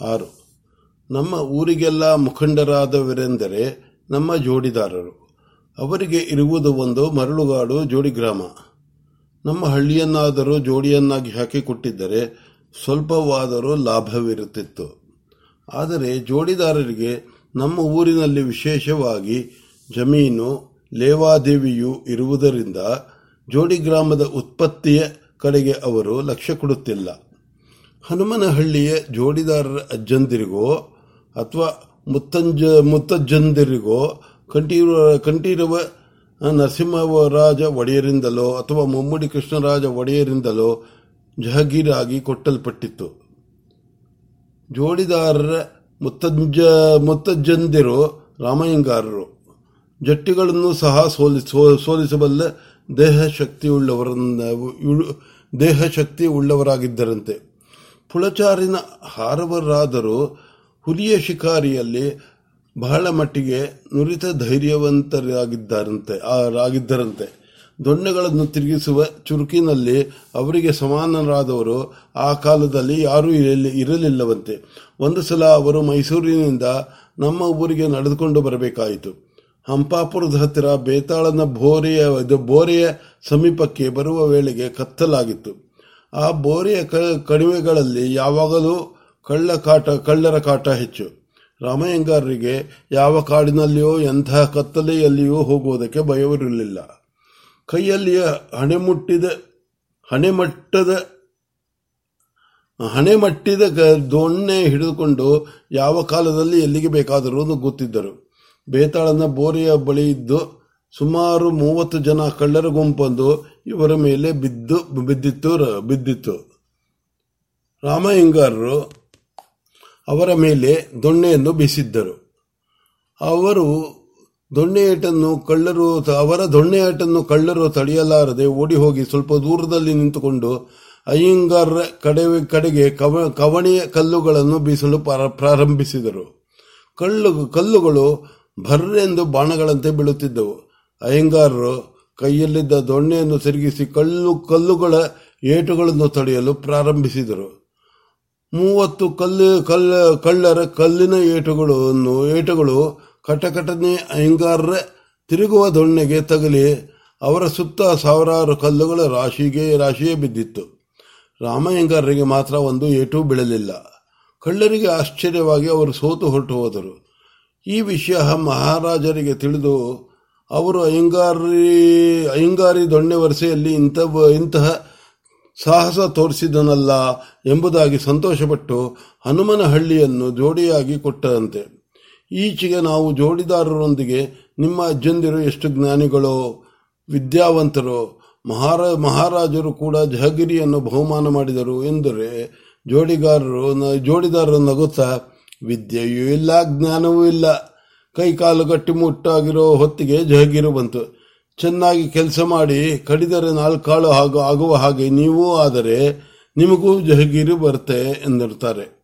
ಆರು. ನಮ್ಮ ಊರಿಗೆಲ್ಲ ಮುಖಂಡರಾದವರೆಂದರೆ ನಮ್ಮ ಜೋಡಿದಾರರು. ಅವರಿಗೆ ಇರುವುದು ಒಂದು ಮರಳುಗಾಡು ಜೋಡಿ ಗ್ರಾಮ. ನಮ್ಮ ಹಳ್ಳಿಯನ್ನಾದರೂ ಜೋಡಿಯನ್ನಾಗಿ ಹಾಕಿಕೊಟ್ಟಿದ್ದರೆ ಸ್ವಲ್ಪವಾದರೂ ಲಾಭವಿರುತ್ತಿತ್ತು. ಆದರೆ ಜೋಡಿದಾರರಿಗೆ ನಮ್ಮ ಊರಿನಲ್ಲಿ ವಿಶೇಷವಾಗಿ ಜಮೀನು, ಲೇವಾದೇವಿಯು ಇರುವುದರಿಂದ ಜೋಡಿ ಗ್ರಾಮದ ಉತ್ಪತ್ತಿಯ ಕಡೆಗೆ ಅವರು ಲಕ್ಷ್ಯ ಕೊಡುತ್ತಿಲ್ಲ. ಹನುಮನಹಳ್ಳಿಯ ಜೋಡಿದಾರರ ಅಜ್ಜಂದಿರಿಗೋ ಅಥವಾ ಮುತ್ತಂಜ, ಮುತ್ತಜ್ಜಂದಿರಿಗೋ ಕಂಠೀರ, ಕಂಠೀರವ ನರಸಿಂಹರಾಜ ಒಡೆಯರಿಂದಲೋ ಅಥವಾ ಮುಮ್ಮಡಿ ಕೃಷ್ಣರಾಜ ಒಡೆಯರಿಂದಲೋ ಜಹಗೀರಾಗಿ ಕೊಟ್ಟಲ್ಪಟ್ಟಿತ್ತು. ಜೋಡಿದಾರರ ಮುತ್ತಜ್ಜ ಮುತ್ತಜ್ಜಂದಿರು ರಾಮಯ್ಯಂಗಾರರು. ಜಟ್ಟಿಗಳನ್ನು ಸಹ ಸೋಲಿ ಸೋಲಿಸಬಲ್ಲ ದೇಹ ಶಕ್ತಿ ಉಳ್ಳವರ ದೇಹ ಶಕ್ತಿ ಉಳ್ಳವರಾಗಿದ್ದರಂತೆ ಪುಳಚಾರಿನ ಹಾರವರಾದರೂ ಹುಲಿಯ ಶಿಕಾರಿಯಲ್ಲಿ ಬಹಳ ಮಟ್ಟಿಗೆ ನುರಿತ ಧೈರ್ಯವಂತರಾಗಿದ್ದಾರಂತೆ ಆಗಿದ್ದರಂತೆ ದೊಣ್ಣೆಗಳನ್ನು ತಿರುಗಿಸುವ ಚುರುಕಿನಲ್ಲಿ ಅವರಿಗೆ ಸಮಾನರಾದವರು ಆ ಕಾಲದಲ್ಲಿ ಯಾರೂ ಇರಲಿಲ್ಲವಂತೆ. ಒಂದು ಸಲ ಅವರು ಮೈಸೂರಿನಿಂದ ನಮ್ಮ ಊರಿಗೆ ನಡೆದುಕೊಂಡು ಬರಬೇಕಾಯಿತು. ಹಂಪಾಪುರದ ಹತ್ತಿರ ಬೇತಾಳನ ಬೋರೆಯ ಬೋರೆಯ ಸಮೀಪಕ್ಕೆ ಬರುವ ವೇಳೆಗೆ ಕತ್ತಲಾಗಿತ್ತು. ಆ ಬೋರಿಯ ಕಣಿವೆಗಳಲ್ಲಿ ಯಾವಾಗಲೂ ಕಳ್ಳ ಕಾಟ, ಕಳ್ಳರ ಕಾಟ ಹೆಚ್ಚು. ರಾಮಯ್ಯಂಗಾರರಿಗೆ ಯಾವ ಕಾಡಿನಲ್ಲಿಯೋ ಎಂತಹ ಕತ್ತಲೆಯಲ್ಲಿಯೋ ಹೋಗುವುದಕ್ಕೆ ಭಯವಿರಲಿಲ್ಲ. ಕೈಯಲ್ಲಿಯ ಹಣೆಮುಟ್ಟಿದ, ಹಣೆಮಟ್ಟದ, ಹಣೆಮಟ್ಟಿದ ದೊಣ್ಣೆ ಹಿಡಿದುಕೊಂಡು ಯಾವ ಕಾಲದಲ್ಲಿ ಎಲ್ಲಿಗೆ ಬೇಕಾದರೂ ಗೊತ್ತಿದ್ದರು ಬೇತಾಳನ ಬೋರಿಯ ಬಳಿ ಇದ್ದು ಸುಮಾರು ಮೂವತ್ತು ಜನ ಕಳ್ಳರ ಗುಂಪೊಂದು ಇವರ ಮೇಲೆ ಬಿದ್ದು, ಬಿದ್ದಿತ್ತು ಬಿದ್ದಿತ್ತು. ರಾಮಯ್ಯಂಗಾರರು ಅವರ ಮೇಲೆ ದೊಣ್ಣೆಯನ್ನು ಬೀಸಿದ್ದರು. ಅವರು ದೊಣ್ಣೆಯೇಟನ್ನು ಕಳ್ಳರು ಅವರ ದೊಣ್ಣೆಯಾಟನ್ನು ಕಳ್ಳರು ತಡೆಯಲಾರದೆ ಓಡಿ ಹೋಗಿ ಸ್ವಲ್ಪ ದೂರದಲ್ಲಿ ನಿಂತುಕೊಂಡು ಅಯ್ಯಂಗಾರರ ಕಡೆ, ಕಡೆಗೆ ಕವ, ಕವಣೆಯ ಕಲ್ಲುಗಳನ್ನು ಬೀಸಲು ಪ್ರಾರಂಭಿಸಿದರು. ಕಲ್ಲು ಕಲ್ಲುಗಳು ಭರ್ರೆಂದು ಬಾಣಗಳಂತೆ ಬೀಳುತ್ತಿದ್ದವು. ಅಯ್ಯಂಗಾರರು ಕೈಯಲ್ಲಿದ್ದ ದೊಣ್ಣೆಯನ್ನು ತಿರುಗಿಸಿ ಕಲ್ಲು ಕಲ್ಲುಗಳ ಏಟುಗಳನ್ನು ತಡೆಯಲು ಪ್ರಾರಂಭಿಸಿದರು. ಮೂವತ್ತು ಕಲ್ಲು ಕಲ್ಲ ಕಳ್ಳರ ಕಲ್ಲಿನ ಏಟುಗಳನ್ನು ಏಟುಗಳು ಕಟಕಟನೆ ಅಯ್ಯಂಗಾರರ ತಿರುಗುವ ದೊಣ್ಣೆಗೆ ತಗಲಿ ಅವರ ಸುತ್ತ ಸಾವಿರಾರು ಕಲ್ಲುಗಳ ರಾಶಿಗೆ ರಾಶಿಯೇ ಬಿದ್ದಿತ್ತು. ರಾಮಯ್ಯಂಗಾರರಿಗೆ ಮಾತ್ರ ಒಂದು ಏಟು ಬೀಳಲಿಲ್ಲ. ಕಳ್ಳರಿಗೆ ಆಶ್ಚರ್ಯವಾಗಿ ಅವರು ಸೋತು ಹೊರಟು ಹೋದರು. ಈ ವಿಷಯ ಮಹಾರಾಜರಿಗೆ ತಿಳಿದು ಅವರು ಅಯ್ಯಂಗಾರಿ ಅಯ್ಯಂಗಾರಿ ದೊಣ್ಣೆ ವರ್ಷೆಯಲ್ಲಿ ಇಂಥ ಇಂತಹ ಸಾಹಸ ತೋರಿಸಿದನಲ್ಲ ಎಂಬುದಾಗಿ ಸಂತೋಷಪಟ್ಟು ಹನುಮನಹಳ್ಳಿಯನ್ನು ಜೋಡಿಯಾಗಿ ಕೊಟ್ಟರಂತೆ. ಈಚೆಗೆ ನಾವು ಜೋಡಿದಾರರೊಂದಿಗೆ ನಿಮ್ಮ ಅಜ್ಜಂದಿರು ಎಷ್ಟು ಜ್ಞಾನಿಗಳು, ವಿದ್ಯಾವಂತರು, ಮಹಾರ, ಮಹಾರಾಜರು ಕೂಡ ಜಹಗಿರಿಯನ್ನು ಬಹುಮಾನ ಮಾಡಿದರು ಎಂದರೆ ಜೋಡಿಗಾರರು ಜೋಡಿದಾರರು ನಗುತ್ತಾ, ವಿದ್ಯೆಯೂ ಇಲ್ಲ, ಜ್ಞಾನವೂ ಇಲ್ಲ. ಕೈಕಾಲು ಗಟ್ಟಿ ಮುಟ್ಟಾಗಿರೋ ಹೊತ್ತಿಗೆ ಜಹಗೀರು ಬಂತು. ಚೆನ್ನಾಗಿ ಕೆಲಸ ಮಾಡಿ ಕಡಿದರೆ ನಾಲ್ಕಾಳು ಹಾಗೂ ಆಗುವ ಹಾಗೆ ನೀವೂ ಆದರೆ ನಿಮಗೂ ಜಹಗೀರು ಬರುತ್ತೆ ಎಂದಿರುತ್ತಾರೆ.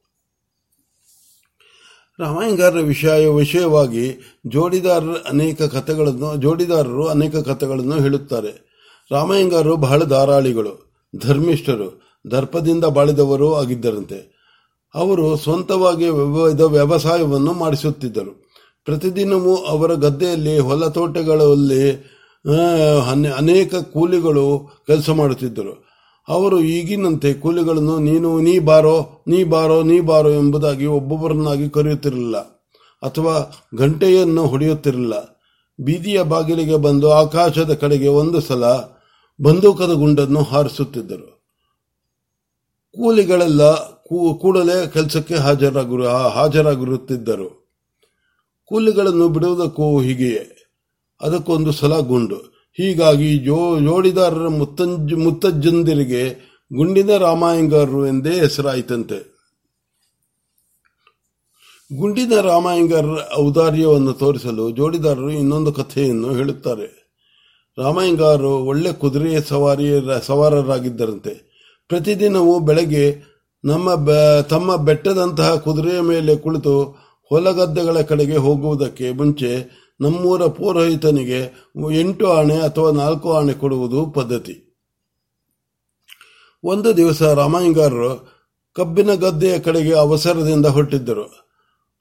ರಾಮಾಯಣಗಾರರ ವಿಷಯ ವಿಷಯವಾಗಿ ಜೋಡಿದಾರರ ಅನೇಕ ಕಥೆಗಳನ್ನು, ಜೋಡಿದಾರರು ಅನೇಕ ಕಥೆಗಳನ್ನು ಹೇಳುತ್ತಾರೆ. ರಾಮಾಯಣಗಾರರು ಬಹಳ ಧಾರಾಳಿಗಳು, ಧರ್ಮಿಷ್ಠರು, ದರ್ಪದಿಂದ ಬಾಳಿದವರು ಆಗಿದ್ದರಂತೆ. ಅವರು ಸ್ವಂತವಾಗಿ ವ್ಯವಸಾಯವನ್ನು ಮಾಡಿಸುತ್ತಿದ್ದರು. ಪ್ರತಿದಿನವೂ ಅವರ ಗದ್ದೆಯಲ್ಲಿ ಹೊಲ ತೋಟಗಳಲ್ಲಿ ಅನೇಕ ಕೂಲಿಗಳು ಕೆಲಸ ಮಾಡುತ್ತಿದ್ದರು. ಅವರು ಈಗಿನಂತೆ ಕೂಲಿಗಳನ್ನು ನೀನು ನೀ ಬಾರೋ ನೀ ಬಾರೋ ನೀ ಬಾರೋ ಎಂಬುದಾಗಿ ಒಬ್ಬೊಬ್ಬರನ್ನಾಗಿ ಕರೆಯುತ್ತಿರಲಿಲ್ಲ ಅಥವಾ ಗಂಟೆಯನ್ನು ಹೊಡೆಯುತ್ತಿರಲಿಲ್ಲ. ಬೀದಿಯ ಬಾಗಿಲಿಗೆ ಬಂದು ಆಕಾಶದ ಕಡೆಗೆ ಒಂದು ಸಲ ಬಂದೂಕದ ಗುಂಡನ್ನು ಹಾರಿಸುತ್ತಿದ್ದರು. ಕೂಲಿಗಳೆಲ್ಲ ಕೂಡಲೇ ಕೆಲಸಕ್ಕೆ ಹಾಜರಾಗಿರು ಹಾಜರಾಗಿರುತ್ತಿದ್ದರು ಕೂಲಿಗಳನ್ನು ಬಿಡುವುದಕ್ಕೂ ಹೀಗೆಯೇ. ಅದಕ್ಕೊಂದು ಸಲ ಗುಂಡು. ಹೀಗಾಗಿ ಜೋ, ಜೋಡಿದಾರರ ಮುತ್ತಂಜ, ಮುತ್ತಜ್ಜಂದಿರಿಗೆ ಗುಂಡಿನ ರಾಮಾಯಂಗಾರರು ಎಂದೇ ಹೆಸರಾಯಿತಂತೆ. ಗುಂಡಿನ ರಾಮಾಯಂಗಾರರ ಔದಾರ್ಯವನ್ನು ತೋರಿಸಲು ಜೋಡಿದಾರರು ಇನ್ನೊಂದು ಕಥೆಯನ್ನು ಹೇಳುತ್ತಾರೆ. ರಾಮಾಯಂಗಾರರು ಒಳ್ಳೆ ಕುದುರೆ ಸವಾರಿಯ ಸವಾರರಾಗಿದ್ದರಂತೆ. ಪ್ರತಿದಿನವೂ ಬೆಳಗ್ಗೆ ನಮ್ಮ ತಮ್ಮ ಬೆಟ್ಟದಂತಹ ಕುದುರೆಯ ಮೇಲೆ ಕುಳಿತು ಹೊಲಗದ್ದೆಗಳ ಕಡೆಗೆ ಹೋಗುವುದಕ್ಕೆ ಮುಂಚೆ ನಮ್ಮೂರ ಪೂರೋಹಿತನಿಗೆ ಎಂಟು ಆಣೆ ಅಥವಾ ನಾಲ್ಕು ಆಣೆ ಕೊಡುವುದು ಪದ್ಧತಿ. ಒಂದು ದಿವಸ ರಾಮಾಯಂಗಾರರು ಕಬ್ಬಿನ ಗದ್ದೆಯ ಕಡೆಗೆ ಅವಸರದಿಂದ ಹೊರಟಿದ್ದರು.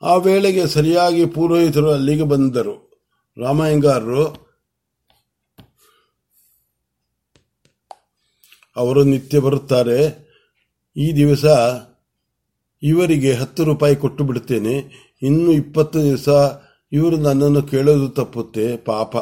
ಆ ವೇಳೆಗೆ ಸರಿಯಾಗಿ ಪುರೋಹಿತರು ಅಲ್ಲಿಗೆ ಬಂದರು. ರಾಮಾಯಂಗಾರರು ಅವರು ನಿತ್ಯ ಬರುತ್ತಾರೆ. ಈ ದಿವಸ ಇವರಿಗೆ ಹತ್ತು ರೂಪಾಯಿ ಕೊಟ್ಟು ಬಿಡುತ್ತೇನೆ ಇನ್ನು ಇಪ್ಪತ್ತು ದಿವಸ ಇವರು ನನ್ನನ್ನು ಕೇಳೋದು ತಪ್ಪುತ್ತೆ, ಪಾಪ.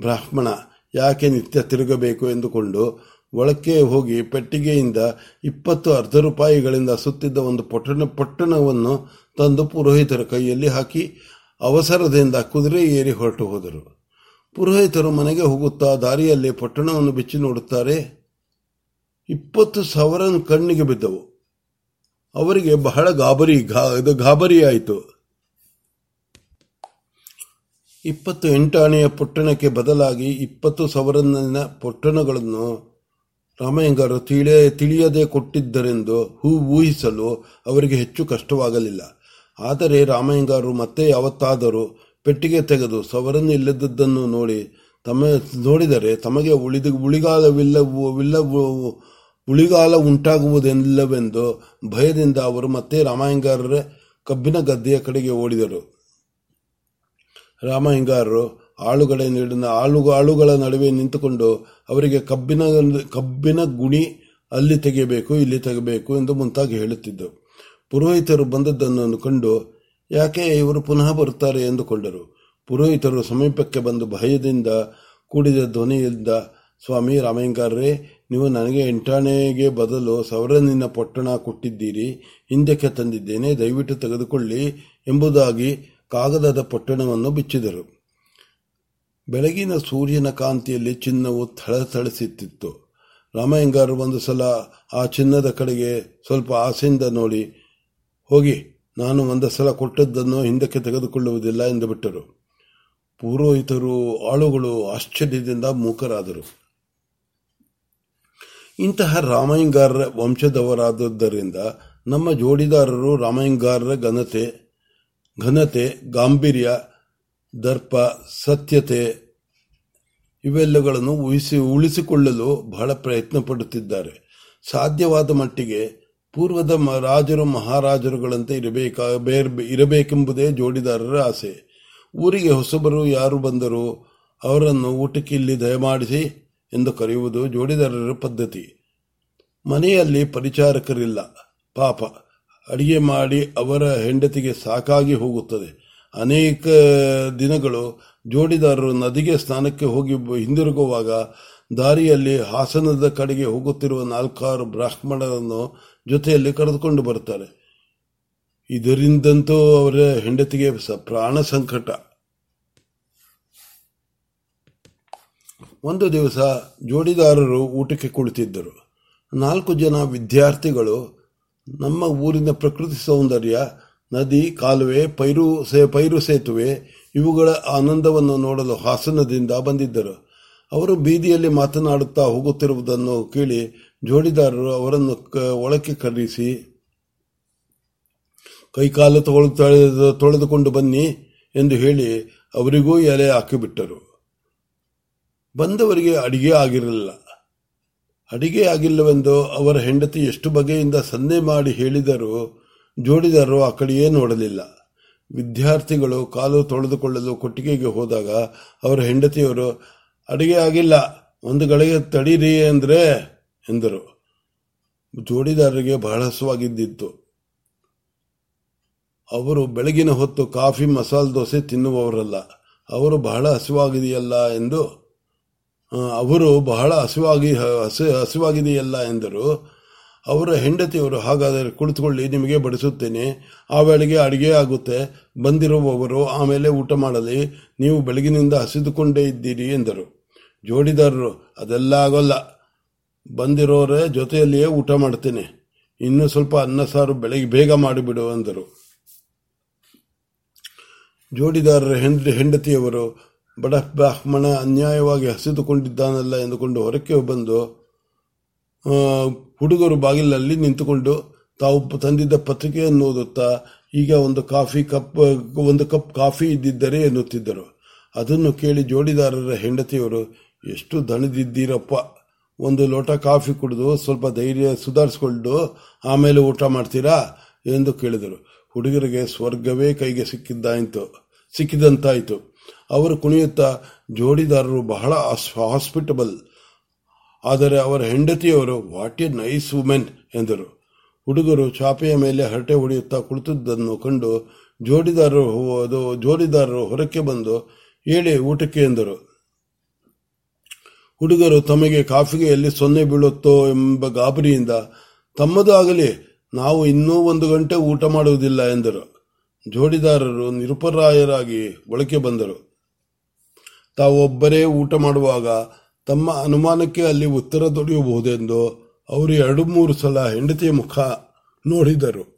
ಬ್ರಾಹ್ಮಣ, ಯಾಕೆ ನಿತ್ಯ ತಿರುಗಬೇಕು ಎಂದುಕೊಂಡು ಒಳಕ್ಕೆ ಹೋಗಿ ಪೆಟ್ಟಿಗೆಯಿಂದ ಇಪ್ಪತ್ತು ಅರ್ಧ ರೂಪಾಯಿಗಳಿಂದ ಸುತ್ತಿದ್ದ ಒಂದು ಪೊಟ್ಟಣ, ಪೊಟ್ಟಣವನ್ನು ತಂದು ಪುರೋಹಿತರ ಕೈಯಲ್ಲಿ ಹಾಕಿ ಅವಸರದಿಂದ ಕುದುರೆ ಏರಿ ಹೊರಟು ಹೋದರು. ಪುರೋಹಿತರು ಮನೆಗೆ ಹೋಗುತ್ತಾ ದಾರಿಯಲ್ಲಿ ಪೊಟ್ಟಣವನ್ನು ಬಿಚ್ಚಿ ನೋಡುತ್ತಾರೆ. ಇಪ್ಪತ್ತು ಸಾವಿರ ಕಣ್ಣಿಗೆ ಬಿದ್ದವು. ಅವರಿಗೆ ಬಹಳ ಗಾಬರಿ ಗಾಬರಿ ಗಾಬರಿಯಾಯಿತು ಇಪ್ಪತ್ತು ಎಂಟಾಣೆಯ ಪೊಟ್ಟಣಕ್ಕೆ ಬದಲಾಗಿ ಇಪ್ಪತ್ತು ಸಾವಿರನ ಪೊಟ್ಟಣಗಳನ್ನು ರಾಮಯ್ಯಂಗಾರು ತಿಳಿಯ, ತಿಳಿಯದೆ ಕೊಟ್ಟಿದ್ದರೆಂದು ಹೂ ಊಹಿಸಲು ಅವರಿಗೆ ಹೆಚ್ಚು ಕಷ್ಟವಾಗಲಿಲ್ಲ. ಆದರೆ ರಾಮಯ್ಯಂಗಾರು ಮತ್ತೆ ಯಾವತ್ತಾದರೂ ಪೆಟ್ಟಿಗೆ ತೆಗೆದು ಸವರನ್ನು ಇಲ್ಲದದ್ದನ್ನು ನೋಡಿ ತಮ್ಮ, ನೋಡಿದರೆ ತಮಗೆ ಉಳಿದ ಉಳಿಗಾಲವಿಲ್ಲವಿಲ್ಲ ಉಳಿಗಾಲ ಉಂಟಾಗುವುದಿಲ್ಲವೆಂದು ಭಯದಿಂದ ಅವರು ಮತ್ತೆ ರಾಮಯ್ಯಂಗಾರರ ಕಬ್ಬಿನ ಗದ್ದೆಯ ಕಡೆಗೆ ಓಡಿದರು. ರಾಮಯ್ಯಂಗಾರರು ಆಳುಗಳ ಆಳು ಆಳುಗಳ ನಡುವೆ ನಿಂತುಕೊಂಡು ಅವರಿಗೆ ಕಬ್ಬಿನ ಕಬ್ಬಿನ ಗುಣಿ ಅಲ್ಲಿ ತೆಗೆಯಬೇಕು, ಇಲ್ಲಿ ತೆಗೆಯಬೇಕು ಎಂದು ಮುಂತಾಗಿ ಹೇಳುತ್ತಿದ್ದರು ಪುರೋಹಿತರು ಬಂದದ್ದನ್ನು ಕಂಡು ಯಾಕೆ ಇವರು ಪುನಃ ಬರುತ್ತಾರೆ ಎಂದುಕೊಂಡರು. ಪುರೋಹಿತರು ಸಮೀಪಕ್ಕೆ ಬಂದು ಭಯದಿಂದ ಕೂಡಿದ ಧ್ವನಿಯಿಂದ, ಸ್ವಾಮಿ ರಾಮಯ್ಯಂಗಾರರೇ ನೀವು ನನಗೆ ಎಂಟಾಣೆಗೆ ಬದಲು ಸವರನಿನ ಪೊಟ್ಟಣ ಕೊಟ್ಟಿದ್ದೀರಿ, ಹಿಂದಕ್ಕೆ ತಂದಿದ್ದೇನೆ, ದಯವಿಟ್ಟು ತೆಗೆದುಕೊಳ್ಳಿ ಎಂಬುದಾಗಿ ಕಾಗದದ ಪೊಟ್ಟಣವನ್ನು ಬಿಚ್ಚಿದರು. ಬೆಳಗಿನ ಸೂರ್ಯನ ಕಾಂತಿಯಲ್ಲಿ ಚಿನ್ನವು ಥಳಥಳಿಸುತ್ತಿತ್ತು. ರಾಮಯ್ಯಂಗಾರು ಒಂದು ಸಲ ಆ ಚಿನ್ನದ ಕಡೆಗೆ ಸ್ವಲ್ಪ ಆಸೆಯಿಂದ ನೋಡಿ, ಹೋಗಿ, ನಾನು ಒಂದು ಸಲ ಕೊಟ್ಟದ್ದನ್ನು ಹಿಂದಕ್ಕೆ ತೆಗೆದುಕೊಳ್ಳುವುದಿಲ್ಲ ಎಂದು ಬಿಟ್ಟರು ಪುರೋಹಿತರು, ಆಳುಗಳು ಆಶ್ಚರ್ಯದಿಂದ ಮೂಕರಾದರು. ಇಂತಹ ರಾಮಯ್ಯಂಗಾರರ ವಂಶದವರಾದದ್ದರಿಂದ ನಮ್ಮ ಜೋಡಿದಾರರು ರಾಮಯ್ಯಂಗಾರರ ಘನತೆ ಘನತೆ, ಗಾಂಭೀರ್ಯ, ದರ್ಪ, ಸತ್ಯತೆ ಇವೆಲ್ಲಗಳನ್ನು ಉಳಿಸಿ, ಉಳಿಸಿಕೊಳ್ಳಲು ಬಹಳ ಪ್ರಯತ್ನ ಪಡುತ್ತಿದ್ದಾರೆ. ಸಾಧ್ಯವಾದ ಮಟ್ಟಿಗೆ ಪೂರ್ವದ ರಾಜರು ಮಹಾರಾಜರುಗಳಂತೆ ಇರಬೇಕಾ ಇರಬೇಕೆಂಬುದೇ ಜೋಡಿದಾರರ ಆಸೆ. ಊರಿಗೆ ಹೊಸಬರು ಯಾರು ಬಂದರೂ ಅವರನ್ನು ಊಟಕ್ಕೆ ಇಲ್ಲಿ ದಯಮಾಡಿಸಿ ಎಂದು ಕರೆಯುವುದು ಜೋಡಿದಾರರ ಪದ್ಧತಿ. ಮನೆಯಲ್ಲಿ ಪರಿಚಾರಕರಿಲ್ಲ. ಪಾಪ, ಅಡಿಗೆ ಮಾಡಿ ಅವರ ಹೆಂಡತಿಗೆ ಸಾಕಾಗಿ ಹೋಗುತ್ತದೆ. ಅನೇಕ ದಿನಗಳು ಜೋಡಿದಾರರು ನದಿಗೆ ಸ್ನಾನಕ್ಕೆ ಹೋಗಿ ಹಿಂದಿರುಗುವಾಗ ದಾರಿಯಲ್ಲಿ ಹಾಸನದ ಕಡೆಗೆ ಹೋಗುತ್ತಿರುವ ನಾಲ್ಕಾರು ಬ್ರಾಹ್ಮಣರನ್ನು ಜೊತೆಯಲ್ಲಿ ಕರೆದುಕೊಂಡು ಬರುತ್ತಾರೆ. ಇದರಿಂದಂತೂ ಅವರ ಹೆಂಡತಿಗೆ ಪ್ರಾಣ ಸಂಕಟ. ಒಂದು ದಿವಸ ಜೋಡಿದಾರರು ಊಟಕ್ಕೆ ಕುಳಿತಿದ್ದರು. ನಾಲ್ಕು ಜನ ವಿದ್ಯಾರ್ಥಿಗಳು, ನಮ್ಮ ಊರಿನ ಪ್ರಕೃತಿ ಸೌಂದರ್ಯ, ನದಿ, ಕಾಲುವೆ, ಪೈರು ಸೇ, ಪೈರು ಸೇತುವೆ, ಇವುಗಳ ಆನಂದವನ್ನು ನೋಡಲು ಹಾಸನದಿಂದ ಬಂದಿದ್ದರು. ಅವರು ಬೀದಿಯಲ್ಲಿ ಮಾತನಾಡುತ್ತಾ ಹೋಗುತ್ತಿರುವುದನ್ನು ಕೇಳಿ ಜೋಡಿದಾರರು ಅವರನ್ನು ಒಳಕ್ಕೆ ಕರೆಸಿ, ಕೈಕಾಲು ತೊಳೆದುಕೊಂಡು ಬನ್ನಿ ಎಂದು ಹೇಳಿ ಅವರಿಗೂ ಎಲೆ ಹಾಕಿಬಿಟ್ಟರು. ಬಂದವರಿಗೆ ಅಡಿಗೆ ಆಗಿರಲಿಲ್ಲ. ಅಡಿಗೆ ಆಗಿಲ್ಲವೆಂದು ಅವರ ಹೆಂಡತಿ ಎಷ್ಟು ಬಗೆಯಿಂದ ಸನ್ನೆ ಮಾಡಿ ಹೇಳಿದರೂ ಜೋಡಿದಾರರು ಆ ಕಡೆಯೇ ನೋಡಲಿಲ್ಲ. ವಿದ್ಯಾರ್ಥಿಗಳು ಕಾಲು ತೊಳೆದುಕೊಳ್ಳಲು ಕೊಟ್ಟಿಗೆಗೆ ಹೋದಾಗ ಅವರ ಹೆಂಡತಿಯವರು, ಅಡಿಗೆ ಆಗಿಲ್ಲ, ಒಂದು ಗಳಿಗೆ ತಡೀರಿ ಅಂದ್ರೆ, ಎಂದರು. ಜೋಡಿದಾರರಿಗೆ ಬಹಳ ಹಸುವಾಗಿದ್ದಿತ್ತು. ಅವರು ಬೆಳಗಿನ ಹೊತ್ತು ಕಾಫಿ ಮಸಾಲೆ ದೋಸೆ ತಿನ್ನುವವರಲ್ಲ, ಅವರು ಬಹಳ ಹಸುವಾಗಿದೆಯಲ್ಲ ಎಂದು ಅವರು ಬಹಳ ಹಸಿವಾಗಿ ಹಸಿ, ಹಸಿವಾಗಿದೆಯಲ್ಲ ಎಂದರು. ಅವರ ಹೆಂಡತಿಯವರು ಹಾಗಾದರೆ ಕುಳಿತುಕೊಳ್ಳಿ, ನಿಮಗೆ ಬಡಿಸುತ್ತೇನೆ. ಆ ವೇಳೆಗೆ ಅಡುಗೆ ಆಗುತ್ತೆ. ಬಂದಿರುವವರು ಆಮೇಲೆ ಊಟ ಮಾಡಲಿ. ನೀವು ಬೆಳಗಿನಿಂದ ಹಸಿದುಕೊಂಡೇ ಇದ್ದೀರಿ ಎಂದರು. ಜೋಡಿದಾರರು, ಅದೆಲ್ಲ ಆಗೋಲ್ಲ. ಬಂದಿರೋರ ಜೊತೆಯಲ್ಲಿಯೇ ಊಟ ಮಾಡ್ತೇನೆ. ಇನ್ನೂ ಸ್ವಲ್ಪ ಅನ್ನ ಸಾರು ಬೆಳಗ್ಗೆ ಬೇಗ ಮಾಡಿಬಿಡು ಎಂದರು. ಜೋಡಿದಾರರ ಹೆಂಡತಿಯವರು ಬಡ ಬ್ರಾಹ್ಮಣ ಅನ್ಯಾಯವಾಗಿ ಹಸಿದುಕೊಂಡಿದ್ದಾನಲ್ಲ ಎಂದುಕೊಂಡು ಹೊರಕ್ಕೆ ಬಂದು ಹುಡುಗರು ಬಾಗಿಲಲ್ಲಿ ನಿಂತುಕೊಂಡು ತಾವು ತಂದಿದ್ದ ಪತ್ರಿಕೆಯನ್ನು ಓದುತ್ತಾ, ಈಗ ಒಂದು ಕಾಫಿ ಕಪ್, ಒಂದು ಕಪ್ ಕಾಫಿ ಇದ್ದಿದ್ದರೆ ಎನ್ನುತ್ತಿದ್ದರು. ಅದನ್ನು ಕೇಳಿ ಜೋಡಿದಾರರ ಹೆಂಡತಿಯವರು, ಎಷ್ಟು ದಣದಿದ್ದೀರಪ್ಪ. ಒಂದು ಲೋಟ ಕಾಫಿ ಕುಡಿದು ಸ್ವಲ್ಪ ಧೈರ್ಯ ಸುಧಾರಿಸ್ಕೊಂಡು ಆಮೇಲೆ ಊಟ ಮಾಡ್ತೀರಾ? ಎಂದು ಕೇಳಿದರು. ಹುಡುಗರಿಗೆ ಸ್ವರ್ಗವೇ ಕೈಗೆ ಸಿಕ್ಕಿದ್ದಾಯಿತು, ಸಿಕ್ಕಿದಂತಾಯಿತು. ಅವರು ಕುಣಿಯುತ್ತಾ ಜೋಡಿದಾರರು ಬಹಳ ಹಾಸ್ಪಿಟಬಲ್ ಆದರೆ ಅವರ ಹೆಂಡತಿಯವರು ವಾಟ್ ಎ ನೈಸ್ ವುಮೆನ್ ಎಂದರು. ಹುಡುಗರು ಚಾಪೆಯ ಮೇಲೆ ಹರಟೆ ಹೊಡೆಯುತ್ತಾ ಕುಳಿತದ್ದನ್ನು ಕಂಡು ಜೋಡಿದಾರರು ಅದು ಜೋಡಿದಾರರು ಹೊರಕ್ಕೆ ಬಂದು ಹೇಳಿ ಊಟಕ್ಕೆ, ಎಂದರು. ಹುಡುಗರು, ತಮಗೆ ಕಾಫಿಗೆ ಎಲ್ಲಿ ಸೊನ್ನೆ ಬೀಳುತ್ತೋ ಎಂಬ ಗಾಬರಿಯಿಂದ ತಮ್ಮದು ಆಗಲಿ ನಾವು ಇನ್ನೂ ಒಂದು ಗಂಟೆ ಊಟ ಮಾಡುವುದಿಲ್ಲ, ಎಂದರು. ಜೋಡಿದಾರರು ನಿರುಪರಾಯರಾಗಿ ಒಳಕ್ಕೆ ಬಂದರು. ತಾವೊಬ್ಬರೇ ಊಟ ಮಾಡುವಾಗ ತಮ್ಮ ಅನುಮಾನಕ್ಕೆ ಅಲ್ಲಿ ಉತ್ತರ ದೊರೆಯಬಹುದೆಂದು ಅವರು ಎರಡು ಮೂರು ಸಲ ಹೆಂಡತಿಯ ಮುಖ ನೋಡಿದರು.